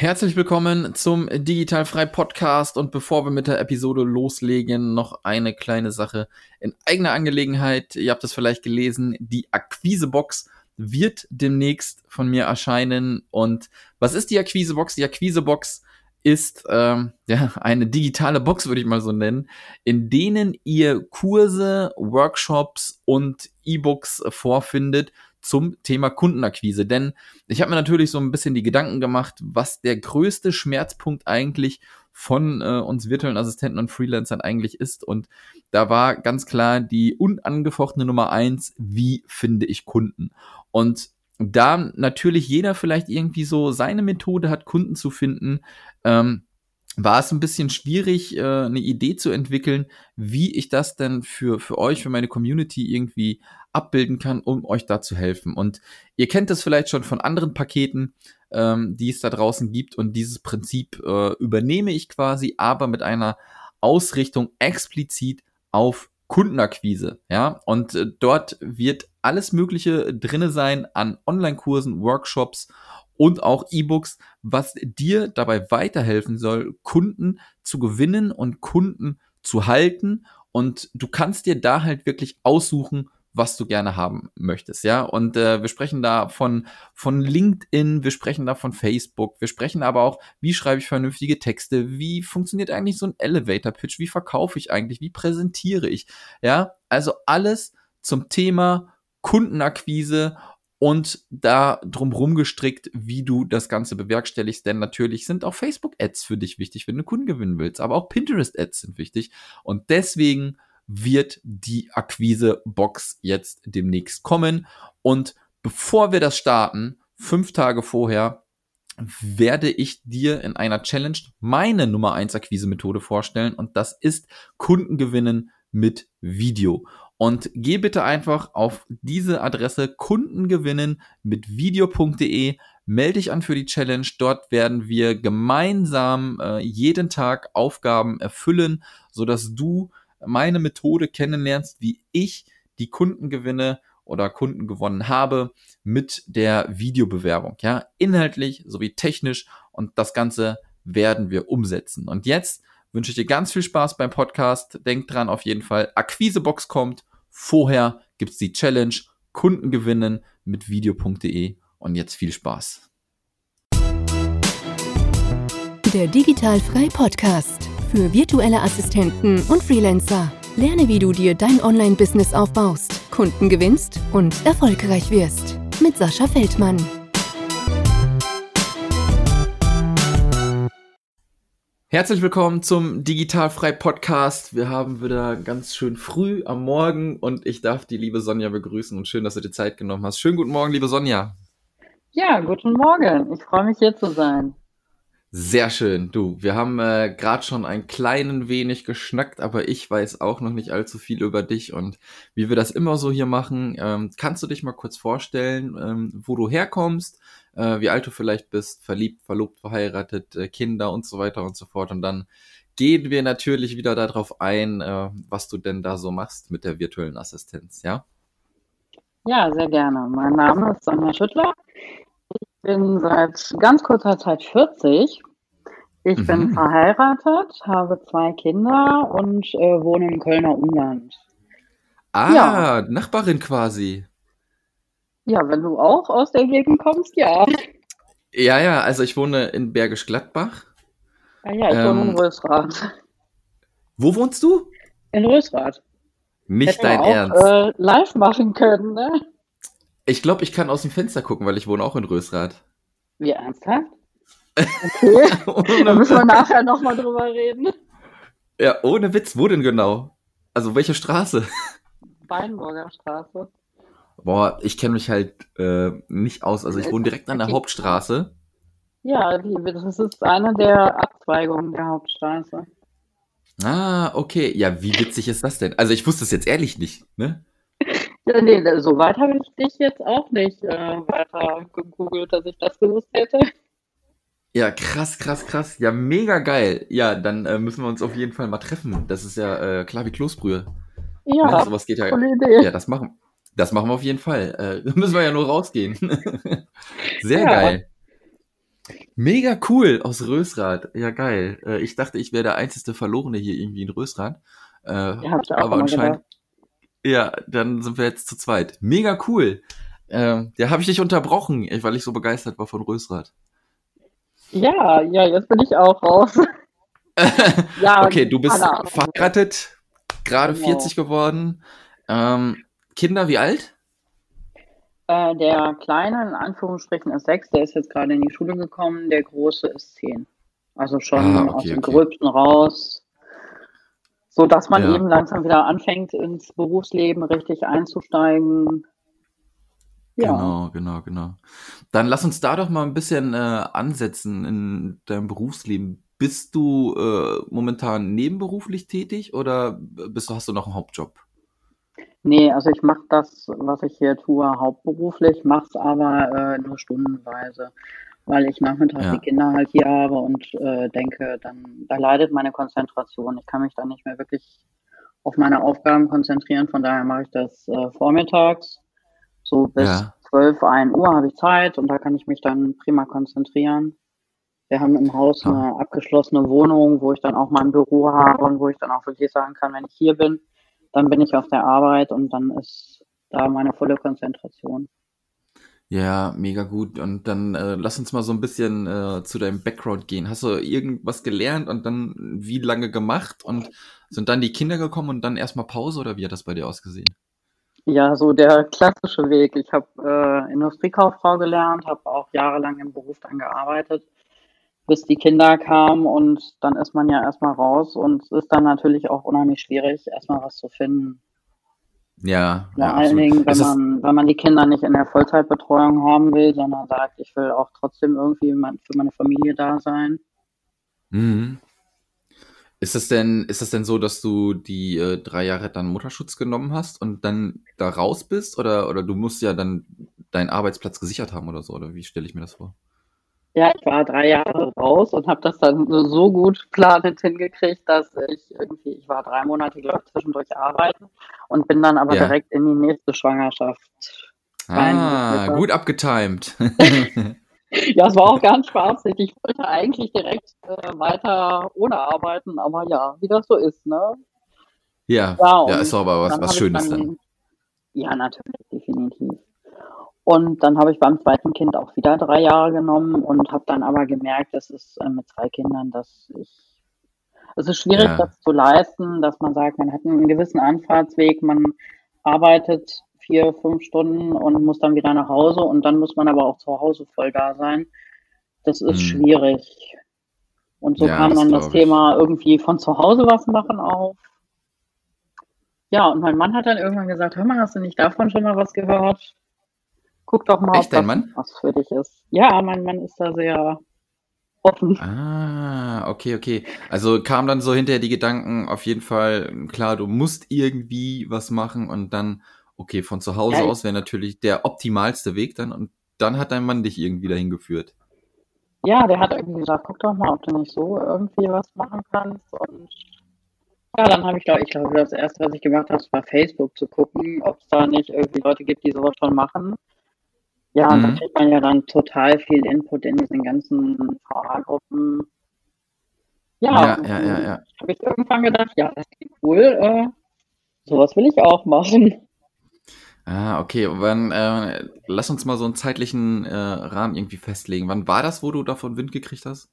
Herzlich willkommen zum Digitalfrei Podcast und bevor wir mit der Episode loslegen, noch eine kleine Sache in eigener Angelegenheit. Ihr habt es vielleicht gelesen, die Akquisebox wird demnächst von mir erscheinen. Und was ist die Akquisebox? Die Akquisebox ist ähm, ja, eine digitale Box, würde ich mal so nennen, in denen ihr Kurse, Workshops und E-Books vorfindet zum Thema Kundenakquise. Denn ich habe mir natürlich so ein bisschen die Gedanken gemacht, was der größte Schmerzpunkt eigentlich von äh, uns virtuellen Assistenten und Freelancern eigentlich ist. Und da war ganz klar die unangefochtene Nummer eins, wie finde ich Kunden? Und da natürlich jeder vielleicht irgendwie so seine Methode hat, Kunden zu finden, ähm, war es ein bisschen schwierig, äh, eine Idee zu entwickeln, wie ich das denn für, für euch, für meine Community irgendwie abbilden kann, um euch da zu helfen. Und ihr kennt das vielleicht schon von anderen Paketen, ähm, die es da draußen gibt. Und dieses Prinzip äh, übernehme ich quasi, aber mit einer Ausrichtung explizit auf Kundenakquise. Ja, und äh, dort wird alles Mögliche drinne sein an Online-Kursen, Workshops und auch E-Books, was dir dabei weiterhelfen soll, Kunden zu gewinnen und Kunden zu halten. Und du kannst dir da halt wirklich aussuchen, was du gerne haben möchtest, ja. Und äh, wir sprechen da von, von LinkedIn, wir sprechen da von Facebook, wir sprechen aber auch, wie schreibe ich vernünftige Texte, wie funktioniert eigentlich so ein Elevator-Pitch, wie verkaufe ich eigentlich, wie präsentiere ich, ja. Also alles zum Thema Kundenakquise und da drumherum gestrickt, wie du das Ganze bewerkstelligst. Denn natürlich sind auch Facebook-Ads für dich wichtig, wenn du Kunden gewinnen willst. Aber auch Pinterest-Ads sind wichtig. Und deswegen wird die Akquise-Box jetzt demnächst kommen. Und bevor wir das starten, fünf Tage vorher, werde ich dir in einer Challenge meine Nummer eins Akquise-Methode vorstellen. Und das ist Kundengewinnen mit Video. Und geh bitte einfach auf diese Adresse Kundengewinnen mit video.de. Melde dich an für die Challenge. Dort werden wir gemeinsam äh, jeden Tag Aufgaben erfüllen, sodass du meine Methode kennenlernst, wie ich die Kunden gewinne oder Kunden gewonnen habe mit der Videobewerbung. Ja, inhaltlich sowie technisch und das Ganze werden wir umsetzen. Und jetzt wünsche ich dir ganz viel Spaß beim Podcast. Denk dran auf jeden Fall, Akquisebox kommt. Vorher gibt's die Challenge Kunden gewinnen mit video.de und jetzt viel Spaß. Der Digitalfrei Podcast für virtuelle Assistenten und Freelancer. Lerne, wie du dir dein Online-Business aufbaust, Kunden gewinnst und erfolgreich wirst. Mit Sascha Feldmann. Herzlich willkommen zum Digitalfrei Podcast. Wir haben wieder ganz schön früh am Morgen und ich darf die liebe Sonja begrüßen und schön, dass du dir Zeit genommen hast. Schönen guten Morgen, liebe Sonja. Ja, guten Morgen. Ich freue mich hier zu sein. Sehr schön. Du, wir haben äh, gerade schon ein kleinen wenig geschnackt, aber ich weiß auch noch nicht allzu viel über dich und wie wir das immer so hier machen. Ähm, kannst du dich mal kurz vorstellen, ähm, wo du herkommst, äh, wie alt du vielleicht bist, verliebt, verlobt, verheiratet, äh, Kinder und so weiter und so fort. Und dann gehen wir natürlich wieder darauf ein, äh, was du denn da so machst mit der virtuellen Assistenz, ja? Ja, sehr gerne. Mein Name ist Sonja Schüttler bin seit ganz kurzer Zeit 40. Ich mhm. bin verheiratet, habe zwei Kinder und äh, wohne im Kölner Umland. Ah, ja. Nachbarin quasi. Ja, wenn du auch aus der Gegend kommst, ja. Ja, ja, also ich wohne in Bergisch Gladbach. Ja, ja, ich ähm, wohne in ähm, Rösrath. Wo wohnst du? In Rösrath. Nicht Hätten dein auch, Ernst. Äh, live machen können, ne? Ich glaube, ich kann aus dem Fenster gucken, weil ich wohne auch in Rösrath. Wie ernsthaft? Okay. da müssen wir nachher nochmal drüber reden. Ja, ohne Witz, wo denn genau? Also welche Straße? Weinburger Straße. Boah, ich kenne mich halt äh, nicht aus. Also ich wohne direkt an der Hauptstraße. Ja, das ist eine der Abzweigungen der Hauptstraße. Ah, okay. Ja, wie witzig ist das denn? Also ich wusste es jetzt ehrlich nicht, ne? Ja, nee, so weit habe ich dich jetzt auch nicht äh, weiter gegoogelt, dass ich das gewusst hätte. Ja, krass, krass, krass. Ja, mega geil. Ja, dann äh, müssen wir uns auf jeden Fall mal treffen. Das ist ja äh, klar wie Kloßbrühe. Ja, ne? sowas geht ja. Idee. Ja, das machen, das machen wir auf jeden Fall. Äh, müssen wir ja nur rausgehen. Sehr ja. geil. Mega cool aus Rösrath. Ja, geil. Äh, ich dachte, ich wäre der einzige Verlorene hier irgendwie in Rösrath. Äh, ja, aber anscheinend. Ja, dann sind wir jetzt zu zweit. Mega cool. Äh, ja, habe ich dich unterbrochen, weil ich so begeistert war von Rösrath. Ja, ja, jetzt bin ich auch raus. ja, okay, du bist verheiratet, gerade genau. 40 geworden. Ähm, Kinder wie alt? Äh, der Kleine, in Anführungsstrichen, ist sechs, der ist jetzt gerade in die Schule gekommen, der Große ist zehn. Also schon ah, okay, aus dem okay. Gröbsten raus, so dass man ja. eben langsam wieder anfängt, ins Berufsleben richtig einzusteigen. Ja. Genau, genau, genau. Dann lass uns da doch mal ein bisschen äh, ansetzen in deinem Berufsleben. Bist du äh, momentan nebenberuflich tätig oder bist du, hast du noch einen Hauptjob? Nee, also ich mache das, was ich hier tue, hauptberuflich, mache es aber äh, nur stundenweise, weil ich nachmittags ja. die Kinder halt hier habe und äh, denke, dann da leidet meine Konzentration. Ich kann mich dann nicht mehr wirklich auf meine Aufgaben konzentrieren, von daher mache ich das äh, vormittags. So bis ja. 12, 1 Uhr habe ich Zeit und da kann ich mich dann prima konzentrieren. Wir haben im Haus eine abgeschlossene Wohnung, wo ich dann auch mein Büro habe und wo ich dann auch wirklich sagen kann, wenn ich hier bin, dann bin ich auf der Arbeit und dann ist da meine volle Konzentration. Ja, mega gut. Und dann äh, lass uns mal so ein bisschen äh, zu deinem Background gehen. Hast du irgendwas gelernt und dann wie lange gemacht und sind dann die Kinder gekommen und dann erstmal Pause oder wie hat das bei dir ausgesehen? Ja, so der klassische Weg. Ich habe äh, Industriekauffrau gelernt, habe auch jahrelang im Beruf dann gearbeitet bis die Kinder kamen und dann ist man ja erstmal raus und es ist dann natürlich auch unheimlich schwierig, erstmal was zu finden. Ja. Vor ja, allen Dingen, wenn man, wenn man die Kinder nicht in der Vollzeitbetreuung haben will, sondern sagt, ich will auch trotzdem irgendwie für meine Familie da sein. Mhm. Ist das denn, ist das denn so, dass du die äh, drei Jahre dann Mutterschutz genommen hast und dann da raus bist? Oder, oder du musst ja dann deinen Arbeitsplatz gesichert haben oder so? Oder wie stelle ich mir das vor? Ja, ich war drei Jahre raus und habe das dann so gut planend hingekriegt, dass ich irgendwie, ich war drei Monate, glaube ich, zwischendurch arbeiten und bin dann aber ja. direkt in die nächste Schwangerschaft. Ah, gut abgetimed. ja, es war auch ganz spaßig. Ich wollte eigentlich direkt äh, weiter ohne arbeiten, aber ja, wie das so ist, ne? Ja, ja, ja ist aber was, was Schönes dann, dann. Ja, natürlich, definitiv. Und dann habe ich beim zweiten Kind auch wieder drei Jahre genommen und habe dann aber gemerkt, das ist äh, mit zwei Kindern, dass ich es ist schwierig, ja. das zu leisten, dass man sagt, man hat einen gewissen Anfahrtsweg, man arbeitet vier, fünf Stunden und muss dann wieder nach Hause und dann muss man aber auch zu Hause voll da sein. Das ist hm. schwierig. Und so ja, kam dann das, das Thema irgendwie von zu Hause was machen auf. Ja, und mein Mann hat dann irgendwann gesagt, hör mal, hast du nicht davon schon mal was gehört? Guck doch mal, Echt, ob das was für dich ist. Ja, mein Mann ist da sehr offen. Ah, okay, okay. Also kam dann so hinterher die Gedanken, auf jeden Fall, klar, du musst irgendwie was machen und dann, okay, von zu Hause ja, aus wäre natürlich der optimalste Weg dann und dann hat dein Mann dich irgendwie dahin geführt. Ja, der hat irgendwie gesagt, guck doch mal, ob du nicht so irgendwie was machen kannst und ja, dann habe ich, glaube ich, glaube, das erste, was ich gemacht habe, war Facebook zu gucken, ob es da nicht irgendwie Leute gibt, die sowas schon machen. Ja, mhm. da kriegt man ja dann total viel Input in diesen ganzen VA-Gruppen. Ja, ja, ja, ja, ja. habe ich irgendwann gedacht, ja, das klingt cool, äh, sowas will ich auch machen. Ah, okay. Und wann, äh, lass uns mal so einen zeitlichen äh, Rahmen irgendwie festlegen. Wann war das, wo du davon Wind gekriegt hast?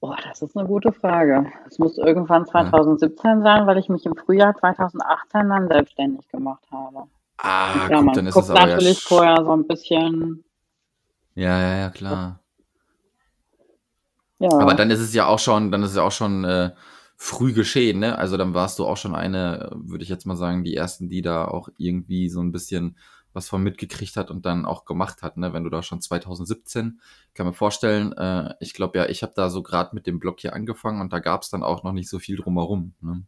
Boah, das ist eine gute Frage. Es muss irgendwann 2017 ja. sein, weil ich mich im Frühjahr 2018 dann selbstständig gemacht habe. Ah, ja, gut, dann ist es aber natürlich ja vorher so ein bisschen. Ja, ja, ja, klar. Ja. Aber dann ist es ja auch schon, dann ist es ja auch schon äh, früh geschehen, ne? Also dann warst du auch schon eine, würde ich jetzt mal sagen, die ersten, die da auch irgendwie so ein bisschen was von mitgekriegt hat und dann auch gemacht hat, ne? Wenn du da schon 2017, kann mir vorstellen, äh, ich glaube ja, ich habe da so gerade mit dem Blog hier angefangen und da gab es dann auch noch nicht so viel drumherum. Ne?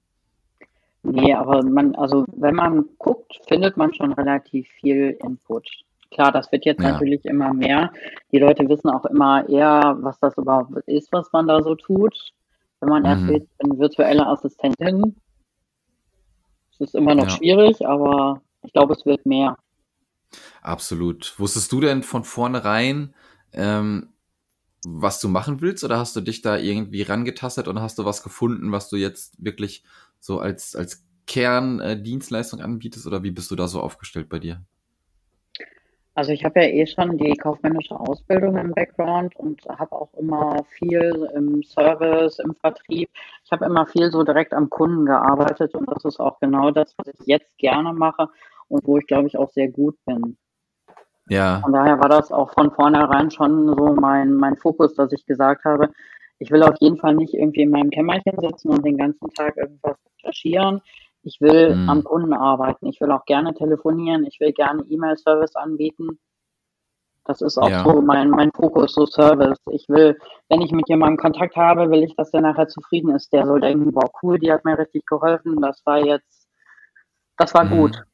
Nee, aber man, also wenn man guckt, findet man schon relativ viel Input. Klar, das wird jetzt ja. natürlich immer mehr. Die Leute wissen auch immer eher, was das überhaupt ist, was man da so tut. Wenn man mhm. ich bin virtuelle Assistentin. Es ist immer noch ja. schwierig, aber ich glaube, es wird mehr. Absolut. Wusstest du denn von vornherein, ähm, was du machen willst oder hast du dich da irgendwie rangetastet und hast du was gefunden, was du jetzt wirklich so als, als Kerndienstleistung äh, anbietest oder wie bist du da so aufgestellt bei dir? Also ich habe ja eh schon die kaufmännische Ausbildung im Background und habe auch immer viel im Service, im Vertrieb. Ich habe immer viel so direkt am Kunden gearbeitet und das ist auch genau das, was ich jetzt gerne mache und wo ich glaube ich auch sehr gut bin. Ja. Von daher war das auch von vornherein schon so mein, mein Fokus, dass ich gesagt habe, ich will auf jeden Fall nicht irgendwie in meinem Kämmerchen sitzen und den ganzen Tag irgendwas recherchieren. Ich will mhm. am Kunden arbeiten. Ich will auch gerne telefonieren. Ich will gerne E-Mail-Service anbieten. Das ist auch ja. so mein, mein Fokus, so Service. Ich will, wenn ich mit jemandem Kontakt habe, will ich, dass der nachher zufrieden ist. Der soll denken, boah, cool, die hat mir richtig geholfen. Das war jetzt, das war mhm. gut.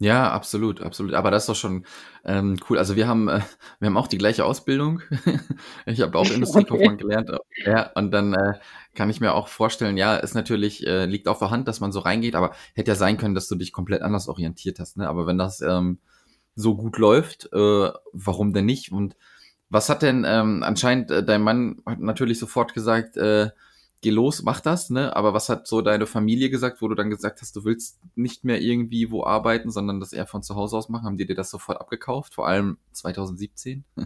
Ja, absolut, absolut. Aber das ist doch schon ähm, cool. Also wir haben, äh, wir haben auch die gleiche Ausbildung. ich habe auch Industriekaufmann okay. gelernt. Ja, und dann äh, kann ich mir auch vorstellen, ja, ist natürlich, äh, liegt auf der Hand, dass man so reingeht, aber hätte ja sein können, dass du dich komplett anders orientiert hast. Ne? Aber wenn das ähm, so gut läuft, äh, warum denn nicht? Und was hat denn ähm, anscheinend äh, dein Mann hat natürlich sofort gesagt, äh, geh los, mach das, ne? Aber was hat so deine Familie gesagt, wo du dann gesagt hast, du willst nicht mehr irgendwie wo arbeiten, sondern das eher von zu Hause aus machen? Haben die dir das sofort abgekauft, vor allem 2017?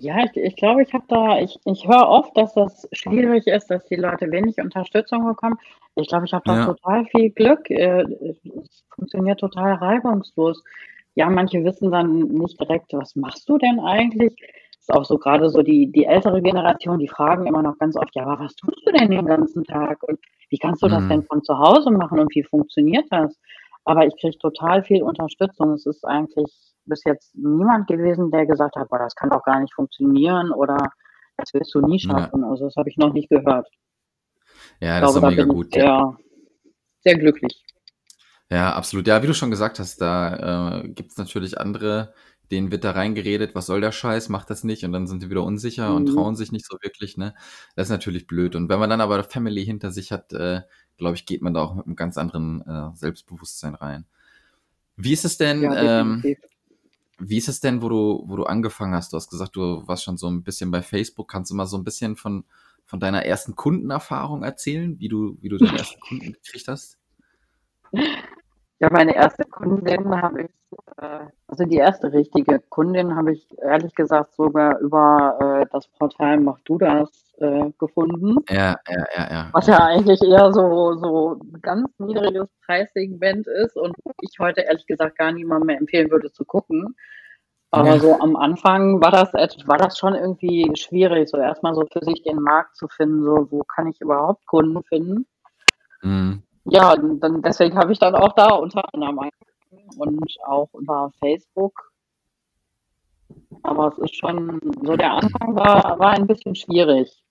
Ja, ich, ich glaube, ich habe da, ich, ich höre oft, dass das schwierig ist, dass die Leute wenig Unterstützung bekommen. Ich glaube, ich habe da ja. total viel Glück. Äh, es funktioniert total reibungslos. Ja, manche wissen dann nicht direkt, was machst du denn eigentlich? Auch so gerade so die, die ältere Generation, die fragen immer noch ganz oft, ja, aber was tust du denn den ganzen Tag? Und wie kannst du das mhm. denn von zu Hause machen und wie funktioniert das? Aber ich kriege total viel Unterstützung. Es ist eigentlich bis jetzt niemand gewesen, der gesagt hat, boah, das kann doch gar nicht funktionieren oder das wirst du nie schaffen. Ja. Also das habe ich noch nicht gehört. Ja, das glaube, ist mega da gut. Sehr, sehr glücklich. Ja, absolut. Ja, wie du schon gesagt hast, da äh, gibt es natürlich andere denen wird da reingeredet, was soll der Scheiß, macht das nicht und dann sind sie wieder unsicher mhm. und trauen sich nicht so wirklich, ne? Das ist natürlich blöd. Und wenn man dann aber Family hinter sich hat, äh, glaube ich, geht man da auch mit einem ganz anderen äh, Selbstbewusstsein rein. Wie ist es denn, ja, ähm, wie ist es denn, wo du, wo du angefangen hast? Du hast gesagt, du warst schon so ein bisschen bei Facebook. Kannst du mal so ein bisschen von, von deiner ersten Kundenerfahrung erzählen, wie du, wie du deinen ersten Kunden gekriegt hast? Ja, meine erste Kundin habe ich, äh, also die erste richtige Kundin habe ich ehrlich gesagt sogar über äh, das Portal Mach du das äh, gefunden. Ja, ja, ja, ja. Was ja eigentlich eher so, so ein ganz niedriges Preissegment ist und ich heute ehrlich gesagt gar niemandem mehr empfehlen würde zu gucken. Aber ja. so am Anfang war das, war das schon irgendwie schwierig, so erstmal so für sich den Markt zu finden, so wo kann ich überhaupt Kunden finden. Mhm ja, dann deswegen habe ich dann auch da unter anderem und auch über Facebook. Aber es ist schon so, der Anfang war, war ein bisschen schwierig.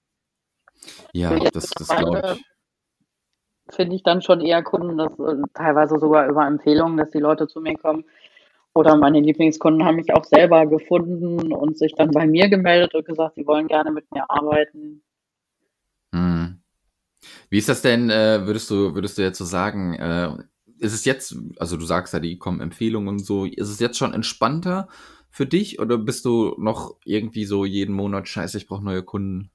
Ja, das, das glaube ich. Finde ich dann schon eher Kunden, dass äh, teilweise sogar über Empfehlungen, dass die Leute zu mir kommen. Oder meine Lieblingskunden haben mich auch selber gefunden und sich dann bei mir gemeldet und gesagt, sie wollen gerne mit mir arbeiten. Mhm. Wie ist das denn, äh, würdest du, würdest du jetzt so sagen, äh, ist es jetzt, also du sagst ja, die kommen Empfehlungen und so, ist es jetzt schon entspannter für dich oder bist du noch irgendwie so jeden Monat, scheiße, ich brauche neue Kunden?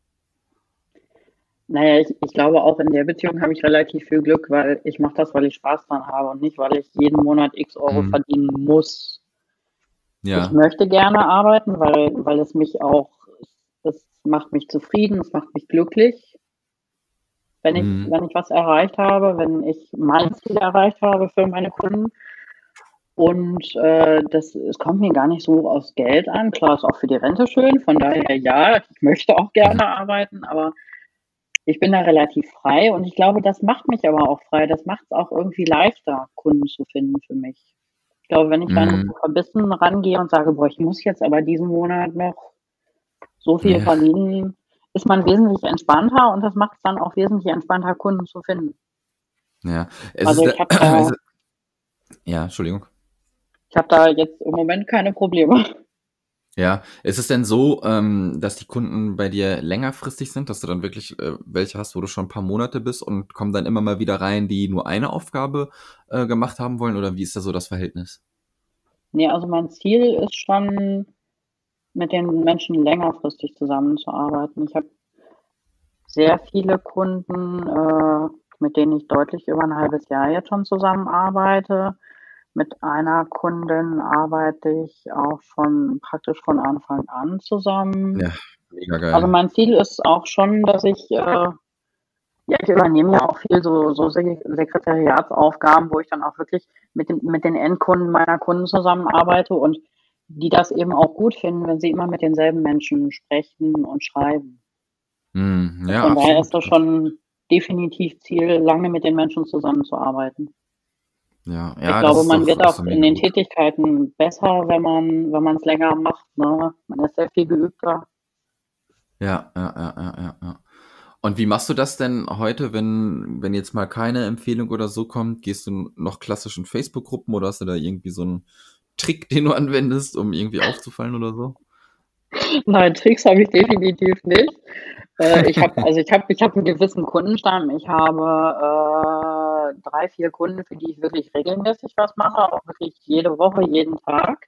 Naja, ich, ich glaube auch in der Beziehung habe ich relativ viel Glück, weil ich mache das, weil ich Spaß dran habe und nicht, weil ich jeden Monat x Euro mhm. verdienen muss. Ja. Ich möchte gerne arbeiten, weil, weil es mich auch, es macht mich zufrieden, es macht mich glücklich wenn ich, mhm. wenn ich was erreicht habe, wenn ich mein Ziel erreicht habe für meine Kunden. Und äh, das es kommt mir gar nicht so aus Geld an. Klar ist auch für die Rente schön, von daher ja, ich möchte auch gerne arbeiten, aber ich bin da relativ frei und ich glaube, das macht mich aber auch frei. Das macht es auch irgendwie leichter, Kunden zu finden für mich. Ich glaube, wenn ich dann mhm. verbissen rangehe und sage, boah, ich muss jetzt aber diesen Monat noch so viel ja. verdienen, ist man wesentlich entspannter und das macht es dann auch wesentlich entspannter, Kunden zu finden. Ja, es also ist, ich habe da, ja, Entschuldigung. Ich habe da jetzt im Moment keine Probleme. Ja, ist es denn so, ähm, dass die Kunden bei dir längerfristig sind, dass du dann wirklich äh, welche hast, wo du schon ein paar Monate bist und kommen dann immer mal wieder rein, die nur eine Aufgabe äh, gemacht haben wollen oder wie ist da so das Verhältnis? Nee, also mein Ziel ist schon mit den Menschen längerfristig zusammenzuarbeiten. Ich habe sehr viele Kunden, äh, mit denen ich deutlich über ein halbes Jahr jetzt schon zusammenarbeite. Mit einer Kundin arbeite ich auch schon praktisch von Anfang an zusammen. Ja, mega geil. Also mein Ziel ist auch schon, dass ich, äh, ja, ich übernehme ja auch viel so, so Sekretariatsaufgaben, wo ich dann auch wirklich mit, dem, mit den Endkunden meiner Kunden zusammenarbeite und die das eben auch gut finden, wenn sie immer mit denselben Menschen sprechen und schreiben. Hm, ja, Von daher absolut. ist das schon definitiv Ziel, lange mit den Menschen zusammenzuarbeiten. Ja, Ich ja, das glaube, man doch, wird auch in den gut. Tätigkeiten besser, wenn man, wenn man es länger macht. Ne? Man ist sehr viel geübter. Ja, ja, ja, ja, ja. Und wie machst du das denn heute, wenn, wenn jetzt mal keine Empfehlung oder so kommt? Gehst du noch klassisch in Facebook-Gruppen oder hast du da irgendwie so einen Trick, den du anwendest, um irgendwie aufzufallen oder so? Nein, Tricks habe ich definitiv nicht. Äh, ich habe also ich habe ich habe einen gewissen Kundenstamm. Ich habe äh, drei, vier Kunden, für die ich wirklich regelmäßig was mache, auch wirklich jede Woche, jeden Tag.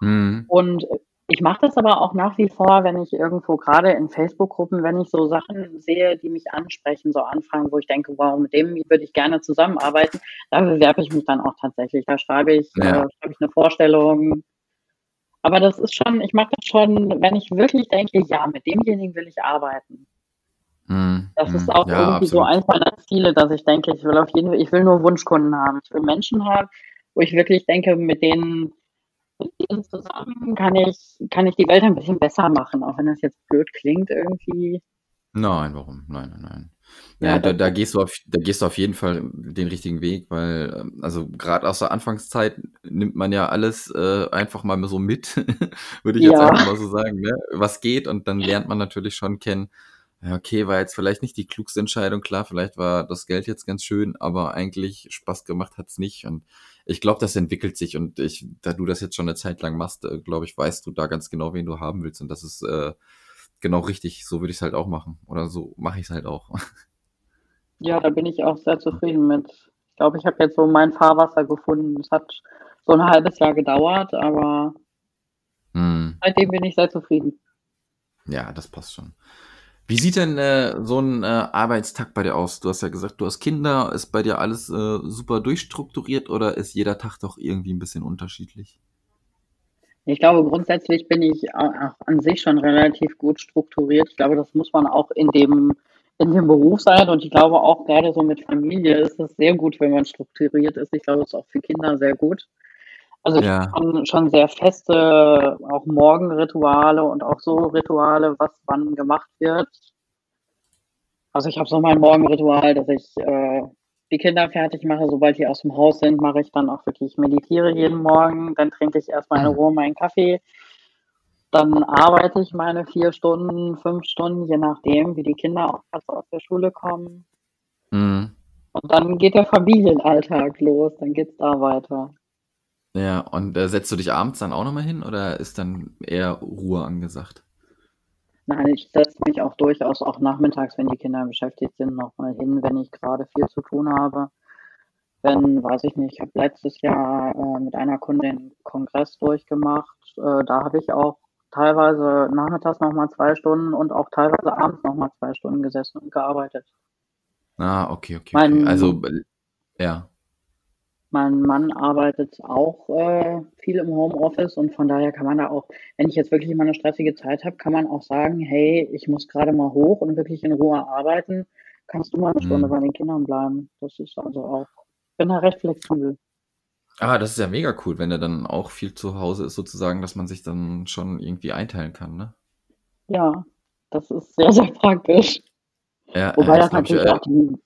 Hm. Und ich mache das aber auch nach wie vor, wenn ich irgendwo gerade in Facebook-Gruppen, wenn ich so Sachen sehe, die mich ansprechen, so Anfragen, wo ich denke, wow, mit dem würde ich gerne zusammenarbeiten, da bewerbe ich mich dann auch tatsächlich. Da schreibe ich, Ja. äh, schreibe ich eine Vorstellung. Aber das ist schon, ich mache das schon, wenn ich wirklich denke, ja, mit demjenigen will ich arbeiten. Hm. Das hm. ist auch Ja, irgendwie so absolut. eins meiner Ziele, dass ich denke, ich will auf jeden Fall, ich will nur Wunschkunden haben. Ich will Menschen haben, wo ich wirklich denke, mit denen, mit denen zusammen kann ich, kann ich die Welt ein bisschen besser machen, auch wenn das jetzt blöd klingt irgendwie. Nein, warum? Nein, nein, nein. Ja, Ja, da, da gehst du auf, da gehst du auf jeden Fall den richtigen Weg, weil, ähm, also gerade aus der Anfangszeit nimmt man ja alles äh, einfach mal so mit, würde ich jetzt ja, einfach mal so sagen, ne? Was geht und dann lernt man natürlich schon kennen, okay, war jetzt vielleicht nicht die klugste Entscheidung, klar, vielleicht war das Geld jetzt ganz schön, aber eigentlich Spaß gemacht hat's nicht und ich glaube, das entwickelt sich und ich, da du das jetzt schon eine Zeit lang machst, äh, glaube ich, weißt du da ganz genau, wen du haben willst und das ist äh, genau richtig, so würde ich es halt auch machen oder so mache ich es halt auch. ja, da bin ich auch sehr zufrieden mit. Ich glaube, ich habe jetzt so mein Fahrwasser gefunden. Es hat so ein halbes Jahr gedauert, aber Hm. seitdem bin ich sehr zufrieden. Ja, das passt schon. Wie sieht denn äh, so ein äh, Arbeitstag bei dir aus? Du hast ja gesagt, du hast Kinder. Ist bei dir alles äh, super durchstrukturiert oder ist jeder Tag doch irgendwie ein bisschen unterschiedlich? Ich glaube, grundsätzlich bin ich au- auch an sich schon relativ gut strukturiert. Ich glaube, das muss man auch in dem, in dem Beruf sein. Und ich glaube auch gerade so mit Familie ist es sehr gut, wenn man strukturiert ist. Ich glaube, es ist auch für Kinder sehr gut. Also ich Ja. schon, schon sehr feste, auch Morgenrituale und auch so Rituale, was wann gemacht wird. Also ich habe so mein Morgenritual, dass ich äh, die Kinder fertig mache. Sobald die aus dem Haus sind, mache ich dann auch wirklich, meditiere jeden Morgen. Dann trinke ich erstmal in Ruhe meinen Kaffee. Dann arbeite ich meine vier Stunden, fünf Stunden, je nachdem, wie die Kinder auch gerade so aus der Schule kommen. Mhm. Und dann geht der Familienalltag los, dann geht's da weiter. Ja, und äh, setzt du dich abends dann auch nochmal hin oder ist dann eher Ruhe angesagt? Nein, ich setze mich auch durchaus auch nachmittags, wenn die Kinder beschäftigt sind, nochmal hin, wenn ich gerade viel zu tun habe. Wenn, weiß ich nicht, ich habe letztes Jahr äh, mit einer Kundin einen Kongress durchgemacht. Äh, da habe ich auch teilweise nachmittags nochmal zwei Stunden und auch teilweise abends nochmal zwei Stunden gesessen und gearbeitet. Ah, okay, okay, okay. Also, Mein, äh, ja. Mein Mann arbeitet auch äh, viel im Homeoffice und von daher kann man da auch, wenn ich jetzt wirklich mal eine stressige Zeit habe, kann man auch sagen, hey, ich muss gerade mal hoch und wirklich in Ruhe arbeiten. Kannst du mal eine Stunde Mhm. bei den Kindern bleiben? Das ist also auch, bin da recht flexibel. Ah, das ist ja mega cool, wenn er dann auch viel zu Hause ist, sozusagen, dass man sich dann schon irgendwie einteilen kann, ne? Ja, das ist sehr, sehr praktisch. Ja, Wobei ja, das das glaube ich. natürlich Äh, auch die,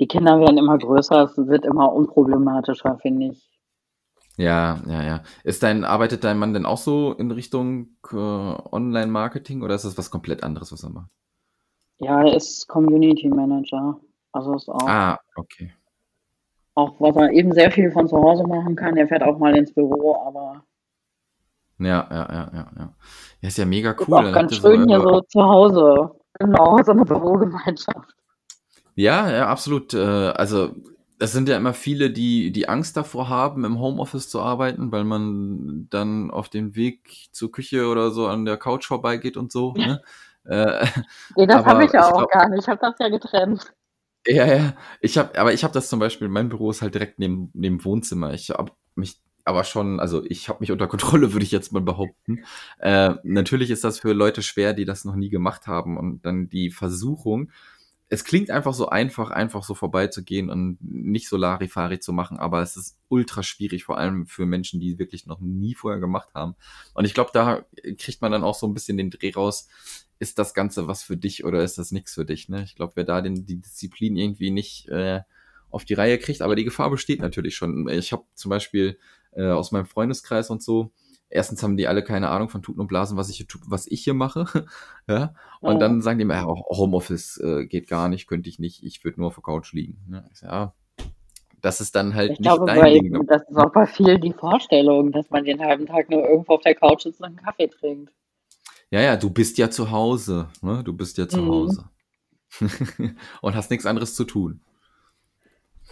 die Kinder werden immer größer, es wird immer unproblematischer, finde ich. ja, ja, ja. Ist dein, arbeitet dein Mann denn auch so in Richtung äh, Online-Marketing oder ist das was komplett anderes, was er macht? Ja, er ist Community Manager. Also ist auch, Ah, okay. auch was er eben sehr viel von zu Hause machen kann. Er fährt auch mal ins Büro, aber Ja, ja, ja, ja, ja. Ja, ist ja mega ist cool. auch Dann habt ganz ihr so schön hier so zu Hause. Genau, so eine Bürogemeinschaft. Ja, ja, absolut. Äh, also es sind ja immer viele, die, die Angst davor haben, im Homeoffice zu arbeiten, weil man dann auf dem Weg zur Küche oder so an der Couch vorbeigeht und so. Ne? äh, nee, das habe ich ja auch glaub, gar nicht. Ich habe das ja getrennt. Ja, ja. Ich habe, aber ich habe das zum Beispiel. Mein Büro ist halt direkt neben neben Wohnzimmer. Ich habe mich aber schon, also ich habe mich unter Kontrolle, würde ich jetzt mal behaupten. Äh, natürlich ist das für Leute schwer, die das noch nie gemacht haben und dann die Versuchung, es klingt einfach so einfach, einfach so vorbeizugehen und nicht so Larifari zu machen, aber es ist ultra schwierig, vor allem für Menschen, die wirklich noch nie vorher gemacht haben. Und ich glaube, da kriegt man dann auch so ein bisschen den Dreh raus, ist das Ganze was für dich oder ist das nichts für dich? Ne? Ich glaube, wer da den, die Disziplin irgendwie nicht äh, auf die Reihe kriegt, aber die Gefahr besteht natürlich schon. Ich habe zum Beispiel äh, aus meinem Freundeskreis und so, erstens haben die alle keine Ahnung von Tuten und Blasen, was ich hier, was ich hier mache. ja. Und oh. dann sagen die mir, ja, Homeoffice äh, geht gar nicht, könnte ich nicht, ich würde nur auf der Couch liegen. Ja, sag, ja das ist dann halt ich nicht glaube, dein bei, Ding. Ne? Das ist auch bei vielen die Vorstellung, dass man den halben Tag nur irgendwo auf der Couch sitzt und einen Kaffee trinkt. Ja, ja, du bist ja zu Hause. Ne? Du bist ja zu mhm. Hause. und hast nichts anderes zu tun.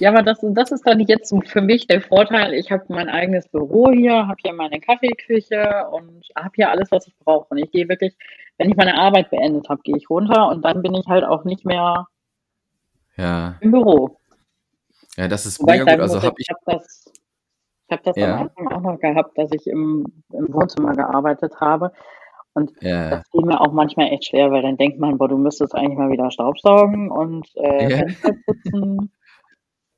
Ja, aber das, das ist dann jetzt für mich der Vorteil. Ich habe mein eigenes Büro hier, habe hier meine Kaffeeküche und habe hier alles, was ich brauche. Und ich gehe wirklich, wenn ich meine Arbeit beendet habe, gehe ich runter und dann bin ich halt auch nicht mehr ja. im Büro. Ja, das ist Wobei mega gut. Also habe ich. Hab das, ich habe das ja. am Anfang auch noch gehabt, dass ich im, im Wohnzimmer gearbeitet habe. Und ja. das fiel mir auch manchmal echt schwer, weil dann denkt man, boah, du müsstest eigentlich mal wieder Staubsaugen und äh. Fenster putzen.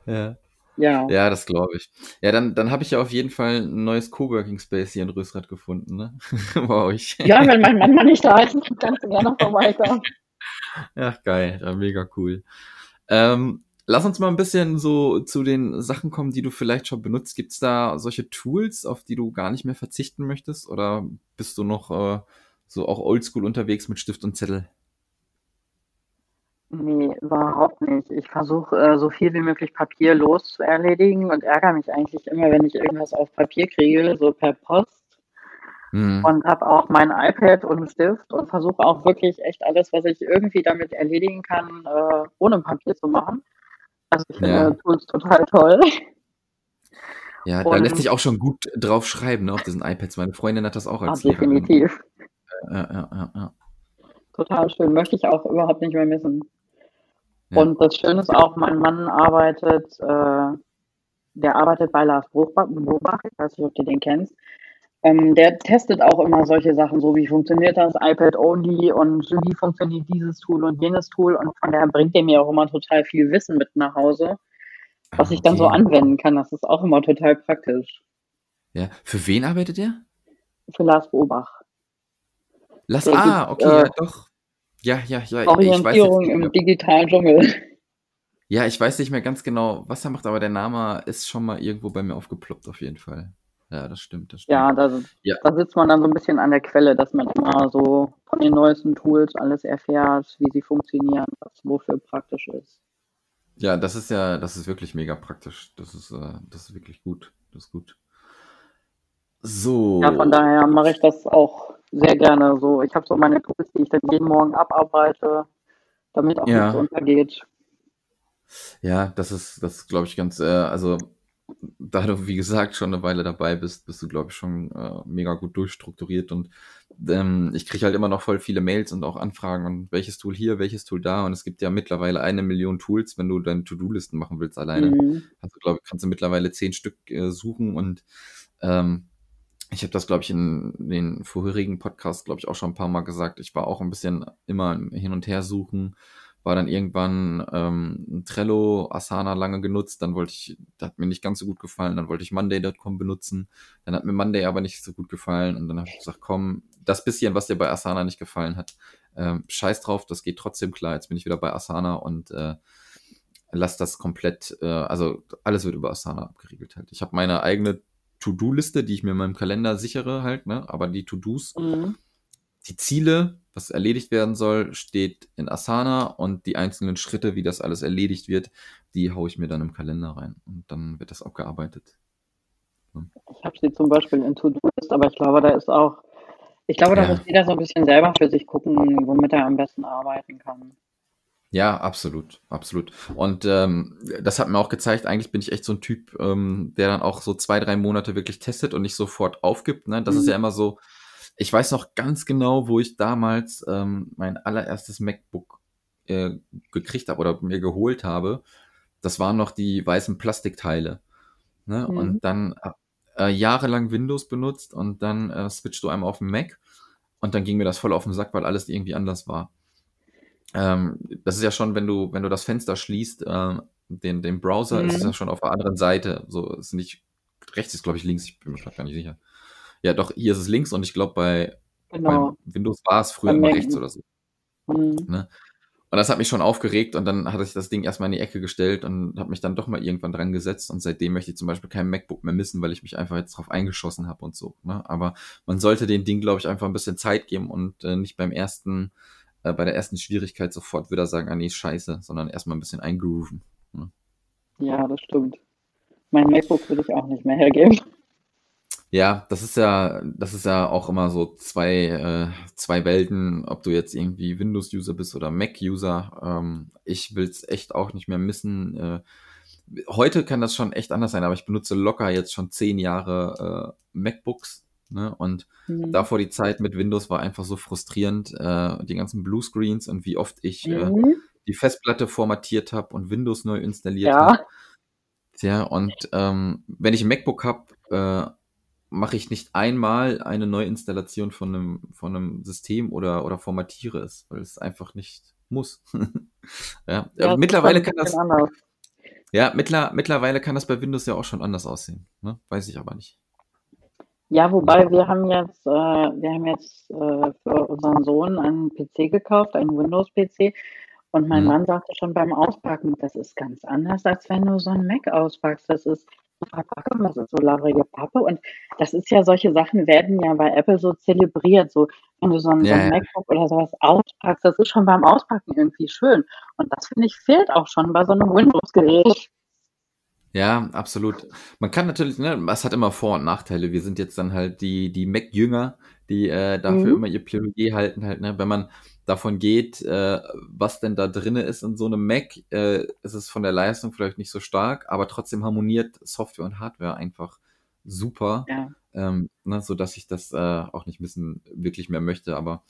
Ja. Ja. Ja, das glaube ich. Ja, dann, dann habe ich ja auf jeden Fall ein neues Coworking Space hier in Rösrath gefunden, ne? Bei euch. Ja, wenn mein Mann mal nicht da ist, kannst du gerne vorbeikommen. Ja, geil. Ja, mega cool. Ähm, lass uns mal ein bisschen so zu den Sachen kommen, die du vielleicht schon benutzt. Gibt es da solche Tools, auf die du gar nicht mehr verzichten möchtest? Oder bist du noch äh, so auch oldschool unterwegs mit Stift und Zettel? Nee, überhaupt nicht. Ich versuche, äh, so viel wie möglich papierlos zu erledigen und ärgere mich eigentlich immer, wenn ich irgendwas auf Papier kriege, so per Post. Mhm. Und habe auch mein iPad und einen Stift und versuche auch wirklich echt alles, was ich irgendwie damit erledigen kann, äh, ohne Papier zu machen. Also ich finde ja. Tools total toll. Ja, da lässt sich auch schon gut drauf schreiben, ne, auf diesen iPads. Meine Freundin hat das auch als ah, Definitiv. Ja, ja, ja, ja. Total schön. Möchte ich auch überhaupt nicht mehr missen. Ja. Und das Schöne ist auch, mein Mann arbeitet, äh, der arbeitet bei Lars Bruchbach, ich weiß nicht, ob du den kennst. Ähm, der testet auch immer solche Sachen, so wie funktioniert das iPad Only und wie funktioniert dieses Tool und jenes Tool. Und von daher bringt er mir auch immer total viel Wissen mit nach Hause, was okay. ich dann so anwenden kann. Das ist auch immer total praktisch. Ja, für wen arbeitet er? Für Lars Bobach. Lass, ah, okay, äh, ja, doch. Ja, ja, ja. Orientierung ich weiß im digitalen Dschungel. Ja, ich weiß nicht mehr ganz genau, was er macht, aber der Name ist schon mal irgendwo bei mir aufgeploppt, auf jeden Fall. Ja, das stimmt, das stimmt. Ja, da, ja. da sitzt man dann so ein bisschen an der Quelle, dass man immer so von den neuesten Tools alles erfährt, wie sie funktionieren, was wofür praktisch ist. Ja, das ist ja, das ist wirklich mega praktisch. Das ist, äh, das ist wirklich gut. Das ist gut. So. Ja, von daher mache ich das auch sehr gerne so. Ich habe so meine Tools, die ich dann jeden Morgen abarbeite, damit auch ja. nichts untergeht. Ja, das ist, das glaube ich ganz, äh, also da du, wie gesagt, schon eine Weile dabei bist, bist du, glaube ich, schon äh, mega gut durchstrukturiert und ähm, ich kriege halt immer noch voll viele Mails und auch Anfragen und welches Tool hier, welches Tool da und es gibt ja mittlerweile eine Million Tools, wenn du deine To-Do-Listen machen willst alleine. Mhm. Also, glaube ich, kannst du mittlerweile zehn Stück äh, suchen und ähm, ich habe das, glaube ich, in den vorherigen Podcasts, glaube ich, auch schon ein paar Mal gesagt. Ich war auch ein bisschen immer hin und her suchen, war dann irgendwann ähm, Trello, Asana lange genutzt, dann wollte ich, das hat mir nicht ganz so gut gefallen, dann wollte ich Monday.com benutzen, dann hat mir Monday aber nicht so gut gefallen. Und dann habe ich gesagt, komm, das bisschen, was dir bei Asana nicht gefallen hat, ähm, scheiß drauf, das geht trotzdem klar, jetzt bin ich wieder bei Asana und äh, lass das komplett, äh, also alles wird über Asana abgeriegelt halt. Ich habe meine eigene To-Do-Liste, die ich mir in meinem Kalender sichere halt, ne? Aber die To-Dos, mhm. die Ziele, was erledigt werden soll, steht in Asana und die einzelnen Schritte, wie das alles erledigt wird, die haue ich mir dann im Kalender rein und dann wird das abgearbeitet. Ich habe sie zum Beispiel in To-Do-List, aber ich glaube, da ist auch, ich glaube, da ja. muss jeder so ein bisschen selber für sich gucken, womit er am besten arbeiten kann. Ja, absolut, absolut. Und ähm, das hat mir auch gezeigt, eigentlich bin ich echt so ein Typ, ähm, der dann auch so zwei, drei Monate wirklich testet und nicht sofort aufgibt. Ne? Das mhm. ist ja immer so, ich weiß noch ganz genau, wo ich damals ähm, mein allererstes MacBook äh, gekriegt habe oder mir geholt habe. Das waren noch die weißen Plastikteile. Ne? Mhm. Und dann äh, jahrelang Windows benutzt und dann äh, switchst du einmal auf den Mac und dann ging mir das voll auf den Sack, weil alles irgendwie anders war. Ähm, das ist ja schon, wenn du, wenn du das Fenster schließt, äh, den, den Browser, mhm. ist es ja schon auf der anderen Seite. So ist nicht, rechts ist, glaube ich, links, ich bin mir gar nicht sicher. Ja, doch, hier ist es links und ich glaube, bei, genau. bei Windows war es früher immer rechts oder so. Mhm. Ne? Und das hat mich schon aufgeregt und dann hatte ich das Ding erstmal in die Ecke gestellt und habe mich dann doch mal irgendwann dran gesetzt und seitdem möchte ich zum Beispiel kein MacBook mehr missen, weil ich mich einfach jetzt drauf eingeschossen habe und so. Ne? Aber man sollte den Ding, glaube ich, einfach ein bisschen Zeit geben und äh, nicht beim ersten äh, bei der ersten Schwierigkeit sofort wieder sagen, ah nee, scheiße, sondern erstmal ein bisschen eingrooven. Ne? Ja, das stimmt. Mein MacBook würde ich auch nicht mehr hergeben. Ja, das ist ja, das ist ja auch immer so zwei, äh, zwei Welten, ob du jetzt irgendwie Windows-User bist oder Mac-User. Ähm, ich will es echt auch nicht mehr missen. Äh, heute kann das schon echt anders sein, aber ich benutze locker jetzt schon zehn Jahre äh, MacBooks Ne? Und mhm. davor die Zeit mit Windows war einfach so frustrierend, äh, die ganzen Bluescreens und wie oft ich äh, mhm. äh, die Festplatte formatiert habe und Windows neu installiert ja. habe. Tja, und ähm, wenn ich ein MacBook habe, äh, mache ich nicht einmal eine Neuinstallation von einem, von einem System oder, oder formatiere es, weil es einfach nicht muss. ja, ja mittlerweile kann das. Ja, mittler, mittlerweile kann das bei Windows ja auch schon anders aussehen. Ne? Weiß ich aber nicht. Ja, wobei wir haben jetzt, äh, wir haben jetzt äh, für unseren Sohn einen PC gekauft, einen Windows-PC. Und mein mhm. Mann sagte schon beim Auspacken, das ist ganz anders, als wenn du so ein Mac auspackst. Das ist so Verpackung, das ist so laurige Pappe. Und das ist ja, solche Sachen werden ja bei Apple so zelebriert. So, wenn du so ein, yeah. so ein MacBook oder sowas auspackst, das ist schon beim Auspacken irgendwie schön. Und das finde ich fehlt auch schon bei so einem Windows-Gerät. Ja, absolut. Man kann natürlich, ne, es hat immer Vor- und Nachteile. Wir sind jetzt dann halt die, die Mac-Jünger, die äh, dafür mhm. immer ihr Plädoyer halten, halt, ne, wenn man davon geht, äh, was denn da drinne ist in so einem Mac, äh, ist es von der Leistung vielleicht nicht so stark, aber trotzdem harmoniert Software und Hardware einfach super, ja. ähm, ne, so dass ich das äh, auch nicht wissen wirklich mehr möchte, aber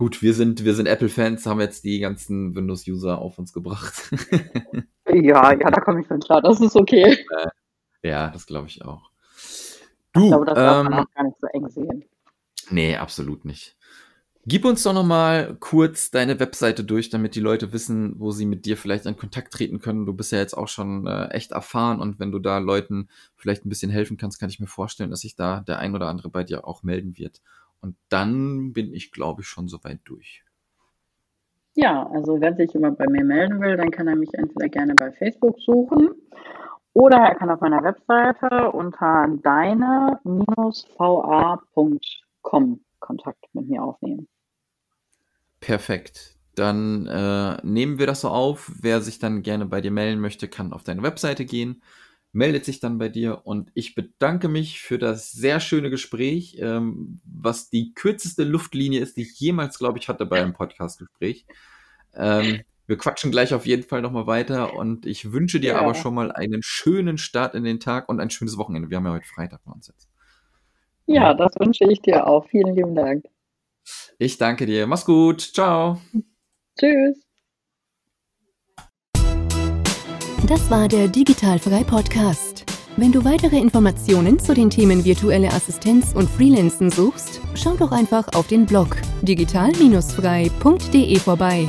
Gut, wir sind, wir sind Apple-Fans, haben jetzt die ganzen Windows-User auf uns gebracht. ja, ja, da komme ich schon klar. Das ist okay. Äh, ja, das glaube ich auch. Du, ich glaube, das darf man ähm, auch gar nicht so eng sehen. Nee, absolut nicht. Gib uns doch noch mal kurz deine Webseite durch, damit die Leute wissen, wo sie mit dir vielleicht in Kontakt treten können. Du bist ja jetzt auch schon äh, echt erfahren und wenn du da Leuten vielleicht ein bisschen helfen kannst, kann ich mir vorstellen, dass sich da der ein oder andere bei dir auch melden wird. Und dann bin ich, glaube ich, schon soweit durch. Ja, also wer sich immer bei mir melden will, dann kann er mich entweder gerne bei Facebook suchen oder er kann auf meiner Webseite unter deine-va.com Kontakt mit mir aufnehmen. Perfekt. Dann äh, nehmen wir das so auf. Wer sich dann gerne bei dir melden möchte, kann auf deine Webseite gehen meldet sich dann bei dir und ich bedanke mich für das sehr schöne Gespräch, ähm, was die kürzeste Luftlinie ist, die ich jemals, glaube ich, hatte bei einem Podcastgespräch. Ähm, wir quatschen gleich auf jeden Fall nochmal weiter und ich wünsche dir ja. aber schon mal einen schönen Start in den Tag und ein schönes Wochenende. Wir haben ja heute Freitag bei uns jetzt. Ja, das wünsche ich dir auch. Vielen lieben Dank. Ich danke dir. Mach's gut. Ciao. Tschüss. Das war der Digitalfrei Podcast. Wenn du weitere Informationen zu den Themen virtuelle Assistenz und Freelancen suchst, schau doch einfach auf den Blog digital-frei.de vorbei.